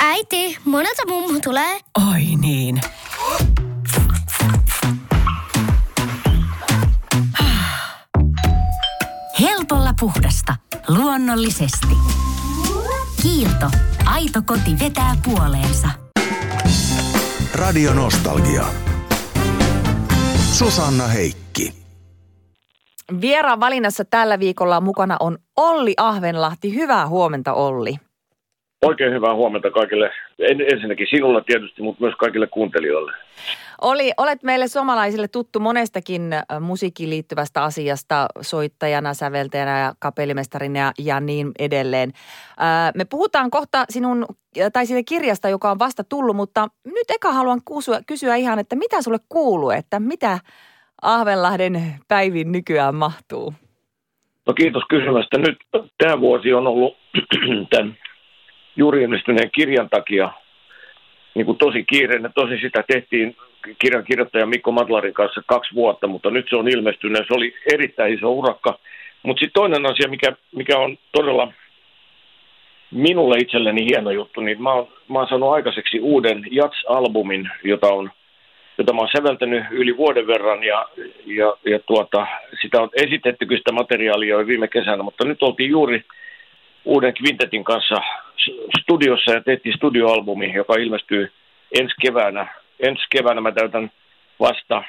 Äiti, monelta mummu tulee? Oi niin. Helpolla puhdasta. Luonnollisesti. Kiilto. Aito koti vetää puoleensa. Radio Nostalgia. Susanna Heikki. Vieraan valinnassa tällä viikolla mukana on Olli Ahvenlahti. Hyvää huomenta Olli. Oikein hyvää huomenta kaikille, en, ensinnäkin sinulle tietysti, mutta myös kaikille kuuntelijoille. Oli, olet meille suomalaisille tuttu monestakin äh, musiikkiin liittyvästä asiasta, soittajana, säveltäjänä ja kapellimestarina ja, ja niin edelleen. Ää, äh, me puhutaan kohta sinun, äh, tai siitä kirjasta, joka on vasta tullut, mutta nyt eka haluan kysyä, kysyä ihan, että mitä sulle kuuluu, että mitä Ahvenlahden päivin nykyään mahtuu? No kiitos kysymästä. Nyt tämä vuosi on ollut tämän juuri ilmestyneen kirjan takia niin kuin tosi kiireinen. Tosi sitä tehtiin kirjan kirjoittaja Mikko Matlarin kanssa kaksi vuotta, mutta nyt se on ilmestynyt. Se oli erittäin iso urakka. Mutta sitten toinen asia, mikä, mikä on todella minulle itselleni hieno juttu, niin mä oon, mä oon saanut aikaiseksi uuden Jats-albumin, jota on jota mä oon säveltänyt yli vuoden verran ja, ja, ja tuota, sitä on esitetty sitä materiaalia jo viime kesänä, mutta nyt oltiin juuri uuden Quintetin kanssa studiossa ja tehtiin studioalbumi, joka ilmestyy ensi keväänä. Ensi keväänä mä täytän vasta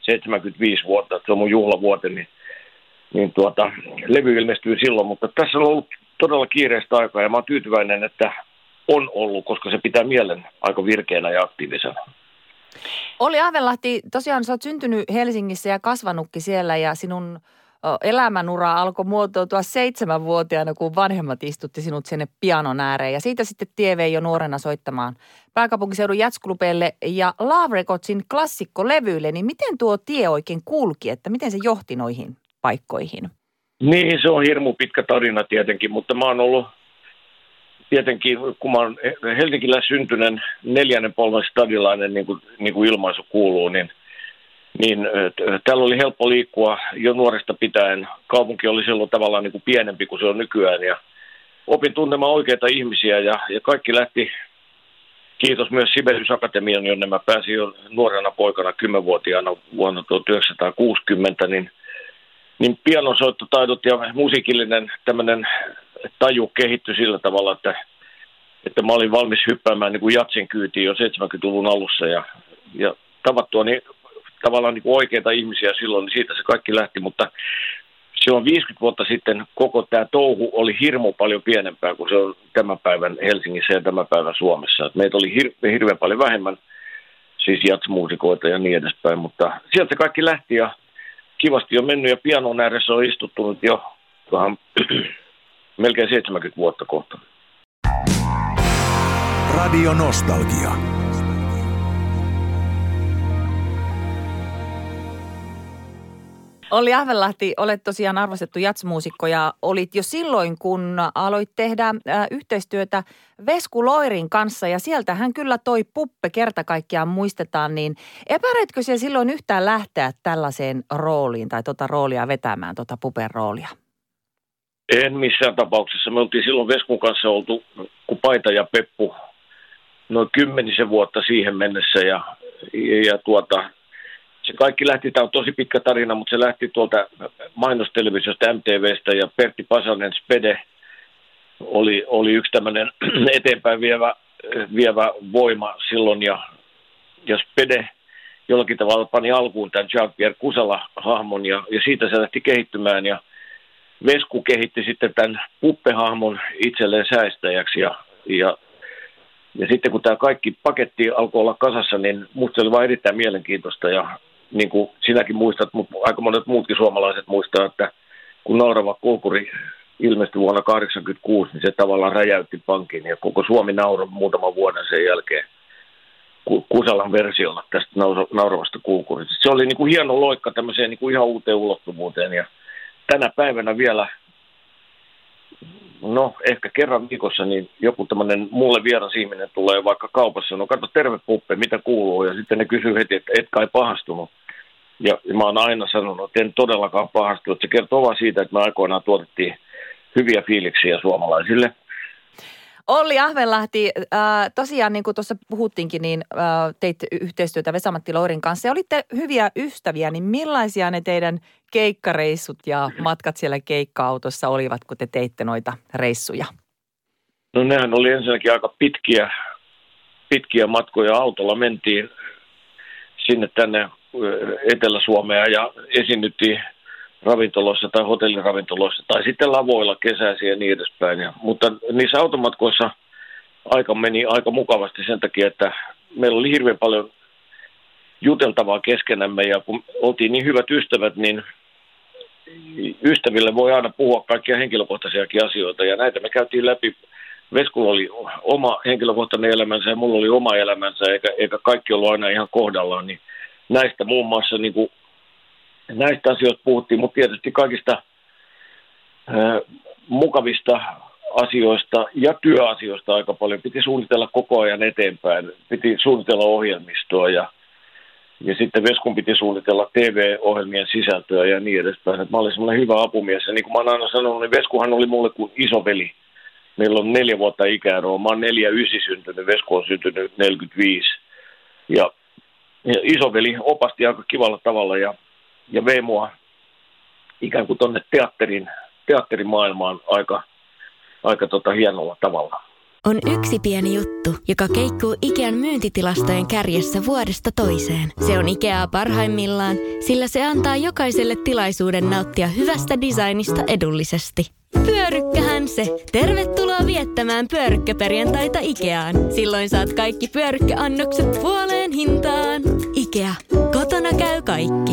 75 vuotta, se on mun juhlavuote, niin, niin tuota, levy ilmestyy silloin, mutta tässä on ollut todella kiireistä aikaa ja mä oon tyytyväinen, että on ollut, koska se pitää mielen aika virkeänä ja aktiivisena. Oli Ahvenlahti, tosiaan sä oot syntynyt Helsingissä ja kasvanutkin siellä ja sinun elämänura alkoi muotoutua seitsemänvuotiaana, kun vanhemmat istutti sinut sinne pianon ääreen. Ja siitä sitten tie vei jo nuorena soittamaan pääkaupunkiseudun jatsklubeille ja Love Recordsin klassikkolevyille. Niin miten tuo tie oikein kulki, että miten se johti noihin paikkoihin? Niin, se on hirmu pitkä tarina tietenkin, mutta mä oon ollut tietenkin, kun mä oon Helsinkillä syntyneen neljännen polven stadilainen, niin kuin, niin kuin ilmaisu kuuluu, niin – niin täällä oli helppo liikkua jo nuoresta pitäen. Kaupunki oli silloin tavallaan niin kuin pienempi kuin se on nykyään ja opin tuntemaan oikeita ihmisiä ja, ja kaikki lähti, kiitos myös Sibelius Akatemian, jonne mä pääsin jo nuorena poikana, kymmenvuotiaana vuonna 1960, niin, niin pianosoittotaidot ja musiikillinen tämmöinen taju kehittyi sillä tavalla, että, että mä olin valmis hyppäämään niin kuin jatsin kyytiin jo 70-luvun alussa ja, ja tavattua niin tavallaan niin kuin oikeita ihmisiä silloin, niin siitä se kaikki lähti, mutta silloin 50 vuotta sitten koko tämä touhu oli hirmu paljon pienempää kuin se on tämän päivän Helsingissä ja tämän päivän Suomessa. Et meitä oli hir- hirveän paljon vähemmän, siis jatsmuusikoita ja niin edespäin, mutta sieltä kaikki lähti ja kivasti on mennyt ja pianon ääressä on istuttunut jo vähän melkein 70 vuotta kohta. Radio Nostalgia. Olli Ahvenlahti, olet tosiaan arvostettu jatsmuusikko ja olit jo silloin, kun aloit tehdä yhteistyötä Vesku Loirin kanssa ja sieltä hän kyllä toi puppe kerta kaikkiaan muistetaan, niin epäröitkö se silloin yhtään lähteä tällaiseen rooliin tai tota roolia vetämään, tota pupen roolia? En missään tapauksessa. Me oltiin silloin Veskun kanssa oltu, kun Paita ja Peppu noin kymmenisen vuotta siihen mennessä ja, ja tuota, se kaikki lähti, tämä on tosi pitkä tarina, mutta se lähti tuolta mainostelevisiosta MTVstä ja Pertti Pasanen Spede oli, oli yksi tämmöinen eteenpäin vievä, vievä voima silloin ja, ja Spede jollakin tavalla pani alkuun tämän Jean-Pierre Kusala-hahmon ja, ja siitä se lähti kehittymään ja Vesku kehitti sitten tämän puppehahmon itselleen säästäjäksi ja, ja ja sitten kun tämä kaikki paketti alkoi olla kasassa, niin musta se oli vain erittäin mielenkiintoista ja niin kuin sinäkin muistat, mutta aika monet muutkin suomalaiset muistaa, että kun Naurava kulkuri ilmestyi vuonna 1986, niin se tavallaan räjäytti pankin ja koko Suomi nauroi muutaman vuoden sen jälkeen Kusalan versiolla tästä nauravasta kulkurista. Se oli niin kuin hieno loikka tämmöiseen niin kuin ihan uuteen ulottuvuuteen ja tänä päivänä vielä, no ehkä kerran viikossa, niin joku tämmöinen mulle vieras ihminen tulee vaikka kaupassa, no kato terve puppe, mitä kuuluu, ja sitten ne kysyy heti, että et kai pahastunut. Ja mä oon aina sanonut, että en todellakaan pahastu. Että se kertoo vaan siitä, että me aikoinaan tuotettiin hyviä fiiliksiä suomalaisille. Olli Ahvenlahti, äh, tosiaan niin kuin tuossa puhuttiinkin, niin äh, teitte yhteistyötä Vesamatti Lourin kanssa ja olitte hyviä ystäviä, niin millaisia ne teidän keikkareissut ja matkat siellä keikka-autossa olivat, kun te teitte noita reissuja? No nehän oli ensinnäkin aika pitkiä, pitkiä matkoja. Autolla mentiin sinne tänne Etelä-Suomea ja esiinnyttiin ravintoloissa tai hotelliravintoloissa tai sitten lavoilla kesäisiä ja niin edespäin. Ja, mutta niissä automatkoissa aika meni aika mukavasti sen takia, että meillä oli hirveän paljon juteltavaa keskenämme ja kun oltiin niin hyvät ystävät, niin ystäville voi aina puhua kaikkia henkilökohtaisiakin asioita ja näitä me käytiin läpi. Veskulla oli oma henkilökohtainen elämänsä ja mulla oli oma elämänsä eikä, eikä kaikki ollut aina ihan kohdallaan, niin näistä muun muassa niin kuin näistä asioista puhuttiin, mutta tietysti kaikista mukavista asioista ja työasioista aika paljon. Piti suunnitella koko ajan eteenpäin, piti suunnitella ohjelmistoa ja, ja sitten Veskun piti suunnitella TV-ohjelmien sisältöä ja niin edespäin. Mä olin semmoinen hyvä apumies ja niin kuin mä oon aina sanonut, niin Veskuhan oli mulle kuin isoveli. Meillä on neljä vuotta ikäeroa. Mä oon neljä ysi syntynyt, Vesku on syntynyt 45. Ja, ja isoveli opasti aika kivalla tavalla ja ja vei mua ikään kuin tuonne teatterin, teatterimaailmaan aika, aika tota hienolla tavalla. On yksi pieni juttu, joka keikkuu Ikean myyntitilastojen kärjessä vuodesta toiseen. Se on Ikeaa parhaimmillaan, sillä se antaa jokaiselle tilaisuuden nauttia hyvästä designista edullisesti. Pyörykkähän se! Tervetuloa viettämään pyörykkäperjantaita Ikeaan. Silloin saat kaikki pyörykkäannokset puoleen hintaan. Ikea. Kotona käy kaikki.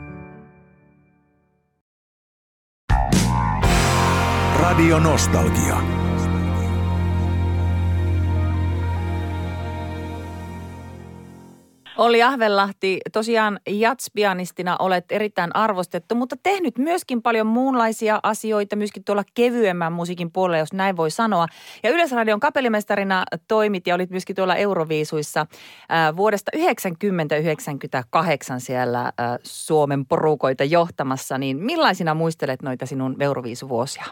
Radio Nostalgia. Olli Ahvenlahti, tosiaan jatspianistina olet erittäin arvostettu, mutta tehnyt myöskin paljon muunlaisia asioita, myöskin tuolla kevyemmän musiikin puolella, jos näin voi sanoa. Ja Yleisradion kapellimestarina toimit ja olit myöskin tuolla Euroviisuissa äh, vuodesta 1998 siellä äh, Suomen porukoita johtamassa. Niin millaisina muistelet noita sinun Euroviisuvuosia?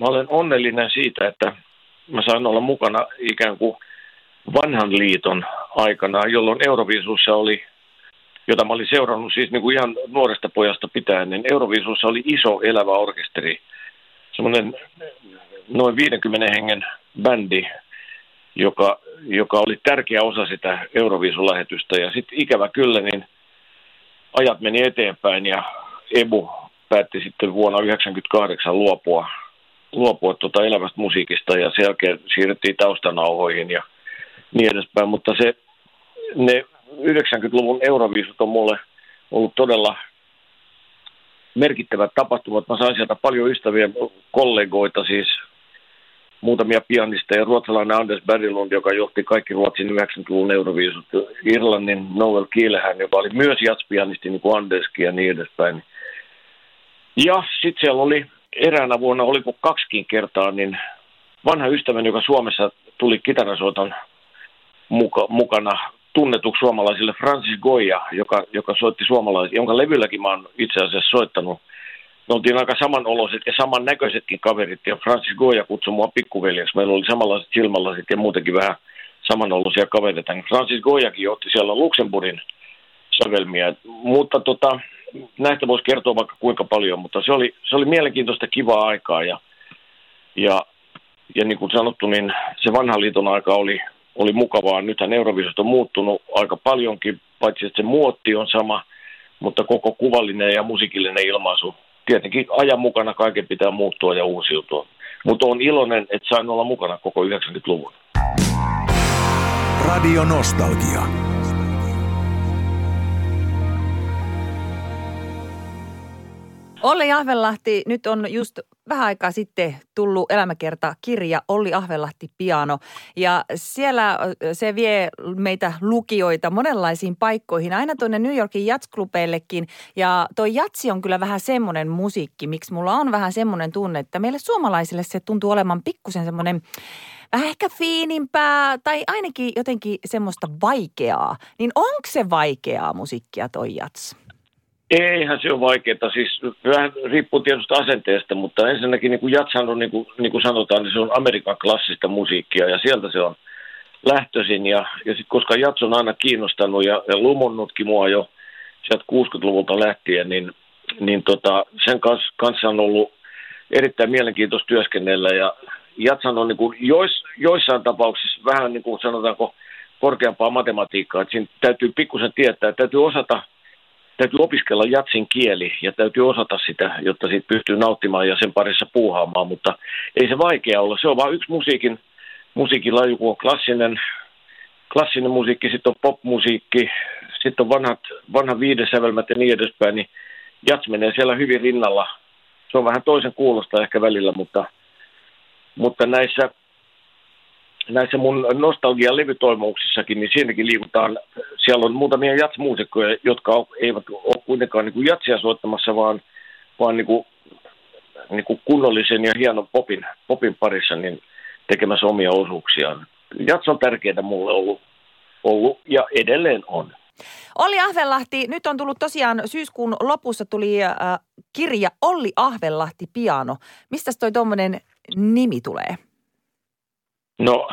Mä olen onnellinen siitä, että mä sain olla mukana ikään kuin vanhan liiton aikana, jolloin Euroviisussa oli, jota mä olin seurannut siis niin kuin ihan nuoresta pojasta pitäen, niin Euroviisussa oli iso elävä orkesteri, semmoinen noin 50 hengen bändi, joka, joka oli tärkeä osa sitä Euroviisulähetystä. Ja sitten ikävä kyllä, niin ajat meni eteenpäin ja Ebu päätti sitten vuonna 1998 luopua, luopua tuota elävästä musiikista ja sen jälkeen siirrettiin taustanauhoihin ja niin edespäin. Mutta se, ne 90-luvun Euroviisut on mulle ollut todella merkittävät tapahtumat. Mä sain sieltä paljon ystäviä, kollegoita siis, muutamia pianisteja. Ruotsalainen Anders Berglund, joka johti kaikki Ruotsin 90-luvun Euroviisut. Irlannin Noel Kielehän, joka oli myös jatspianisti niin kuin Anderskin ja niin edespäin. Ja sitten siellä oli eräänä vuonna, oliko kaksikin kertaa, niin vanha ystäväni, joka Suomessa tuli kitarasoiton muka, mukana tunnetuksi suomalaisille Francis Goya, joka, joka soitti suomalaisia, jonka levylläkin mä oon itse asiassa soittanut. Me oltiin aika samanoloiset ja samannäköisetkin kaverit, ja Francis Goya kutsui mua pikkuveljeksi. Meillä oli samanlaiset silmälasit ja muutenkin vähän samanoloisia kavereita. Francis Goyakin otti siellä Luxemburgin sävelmiä. Mutta tota, näistä voisi kertoa vaikka kuinka paljon, mutta se oli, se oli mielenkiintoista kivaa aikaa. Ja, ja, ja niin kuin sanottu, niin se vanha liiton aika oli, oli mukavaa. Nythän Euroviisut on muuttunut aika paljonkin, paitsi että se muotti on sama, mutta koko kuvallinen ja musiikillinen ilmaisu. Tietenkin ajan mukana kaiken pitää muuttua ja uusiutua. Mutta on iloinen, että sain olla mukana koko 90-luvun. Radio Nostalgia. Olle Jahvelahti, nyt on just vähän aikaa sitten tullut elämäkerta kirja Olli Ahvelahti Piano. Ja siellä se vie meitä lukijoita monenlaisiin paikkoihin, aina tuonne New Yorkin jatsklubeillekin. Ja toi jatsi on kyllä vähän semmoinen musiikki, miksi mulla on vähän semmoinen tunne, että meille suomalaisille se tuntuu olevan pikkusen semmoinen vähän ehkä fiinimpää tai ainakin jotenkin semmoista vaikeaa. Niin onko se vaikeaa musiikkia toi jats? Eihän se ole vaikeaa, siis vähän riippuu tietysti asenteesta, mutta ensinnäkin niin kuin jatsan on, niin kuin, niin kuin sanotaan, niin se on Amerikan klassista musiikkia ja sieltä se on lähtöisin. Ja, ja sitten koska jats on aina kiinnostanut ja, ja lumonnutkin mua jo sieltä 60-luvulta lähtien, niin, niin tota, sen kanssa, kanssa on ollut erittäin mielenkiintoista työskennellä ja jatsan on niin kuin jois, joissain tapauksissa vähän niin kuin sanotaanko korkeampaa matematiikkaa, että siinä täytyy pikkusen tietää, täytyy osata – täytyy opiskella jatsin kieli ja täytyy osata sitä, jotta siitä pystyy nauttimaan ja sen parissa puuhaamaan, mutta ei se vaikea olla. Se on vain yksi musiikin, musiikin laju, kun on klassinen, klassinen musiikki, sitten on popmusiikki, sitten on vanhat, vanha viidesävelmät ja niin edespäin, niin jats menee siellä hyvin rinnalla. Se on vähän toisen kuulosta ehkä välillä, mutta, mutta näissä näissä mun nostalgian levytoimuksissakin, niin siinäkin liikutaan, siellä on muutamia jatsmuusikkoja, jotka eivät ole kuitenkaan niin kuin jatsia soittamassa, vaan, vaan niin kuin, niin kuin kunnollisen ja hienon popin, popin parissa niin tekemässä omia osuuksiaan. Jats on tärkeää mulle ollut, ollut ja edelleen on. Olli Ahvelahti, nyt on tullut tosiaan syyskuun lopussa tuli äh, kirja Olli Ahvelahti Piano. Mistä toi tuommoinen nimi tulee? No,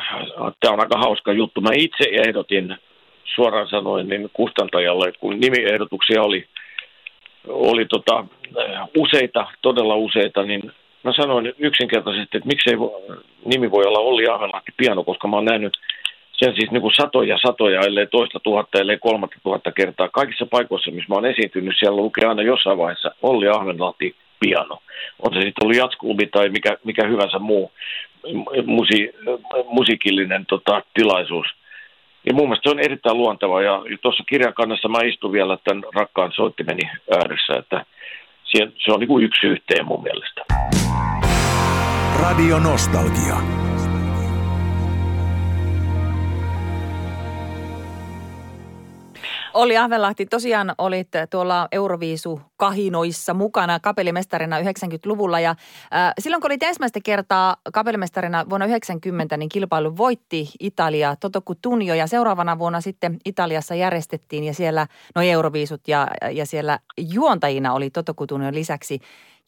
tämä on aika hauska juttu. Mä itse ehdotin suoraan sanoen niin kustantajalle, kun nimiehdotuksia oli, oli tota, useita, todella useita, niin mä sanoin yksinkertaisesti, että miksei nimi voi olla Olli Ahvenlahti piano, koska mä oon nähnyt sen siis niin kuin satoja, satoja, ellei toista tuhatta, ellei kolmatta tuhatta kertaa. Kaikissa paikoissa, missä mä oon esiintynyt, siellä lukee aina jossain vaiheessa Olli Ahvenlahti piano. On se sitten ollut jatsklubi tai mikä, mikä hyvänsä muu musi, musiikillinen tota, tilaisuus. Ja mun mielestä se on erittäin luonteva ja tuossa kirjan kannassa mä istun vielä tämän rakkaan soittimeni ääressä, että se on niin kuin yksi yhteen mun mielestä. Radio Nostalgia. Olli Ahvelahti, tosiaan olit tuolla Euroviisu kahinoissa mukana kapellimestarina 90-luvulla ja äh, silloin kun olit ensimmäistä kertaa kapellimestarina vuonna 90, niin kilpailu voitti Italia. Toto Cutugno ja seuraavana vuonna sitten Italiassa järjestettiin ja siellä no Euroviisut ja, ja siellä juontajina oli Toto Cutugnon lisäksi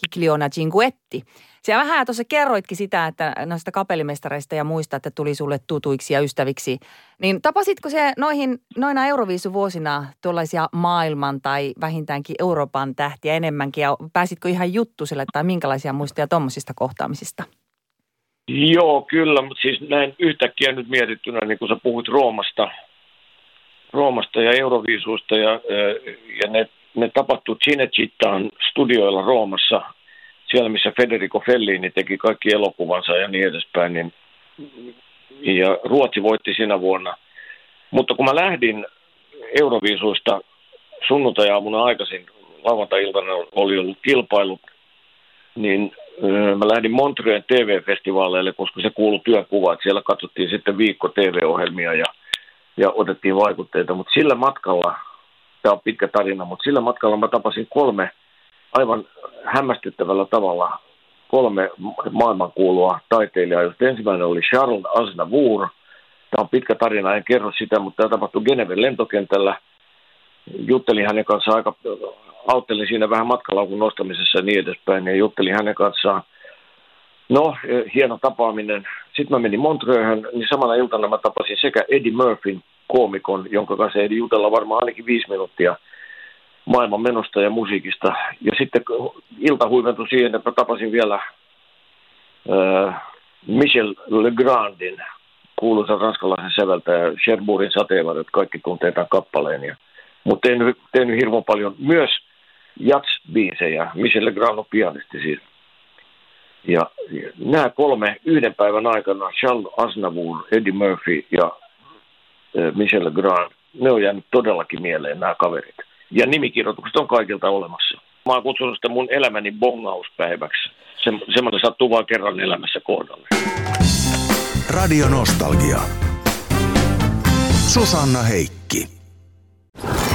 Kikliona Cinguetti. Sä vähän tuossa kerroitkin sitä, että noista kapellimestareista ja muista, että tuli sulle tutuiksi ja ystäviksi. Niin tapasitko se noihin, noina Euroviisuvuosina tuollaisia maailman tai vähintäänkin Euroopan tähtiä enemmänkin? Ja pääsitkö ihan juttusille tai minkälaisia muistoja tuommoisista kohtaamisista? Joo, kyllä, mutta siis näin yhtäkkiä nyt mietittynä, niin kun sä puhut Roomasta, Roomasta ja Euroviisuista ja, ja ne ne tapahtui Cinecittään studioilla Roomassa, siellä missä Federico Fellini teki kaikki elokuvansa ja niin edespäin, niin, ja Ruotsi voitti sinä vuonna. Mutta kun mä lähdin Euroviisuista sunnuntai-aamuna aikaisin, lauantai-iltana oli ollut kilpailut, niin mä lähdin Montreen TV-festivaaleille, koska se kuului työkuva, että siellä katsottiin sitten viikko TV-ohjelmia ja, ja otettiin vaikutteita, mutta sillä matkalla tämä on pitkä tarina, mutta sillä matkalla mä tapasin kolme aivan hämmästyttävällä tavalla kolme maailmankuulua taiteilijaa, joista ensimmäinen oli Charles Aznavour. Tämä on pitkä tarina, en kerro sitä, mutta tämä tapahtui Geneven lentokentällä. Juttelin hänen kanssaan aika, auttelin siinä vähän matkalaukun nostamisessa ja niin edespäin, ja juttelin hänen kanssaan. No, hieno tapaaminen. Sitten mä menin Montreuxhän, niin samana iltana mä tapasin sekä Eddie Murphyn koomikon, jonka kanssa ehdi jutella varmaan ainakin viisi minuuttia maailman menosta ja musiikista. Ja sitten ilta huiventui siihen, että tapasin vielä äh, Michel Legrandin, kuuluisan ranskalaisen säveltäjä, Cherbourgin sateenvarjot, kaikki tuntee tämän kappaleen. Ja, mutta tehnyt, tehnyt hirveän paljon myös jats-biisejä. Michel Legrand on pianisti siis. Ja, ja nämä kolme yhden päivän aikana, Charles Aznavour, Eddie Murphy ja Michel Grand, ne on jäänyt todellakin mieleen nämä kaverit. Ja nimikirjoitukset on kaikilta olemassa. Mä oon kutsunut sitä mun elämäni bongauspäiväksi. Se, semmoinen sattuu vaan kerran elämässä kohdalle. Radio Nostalgia. Susanna Heikki.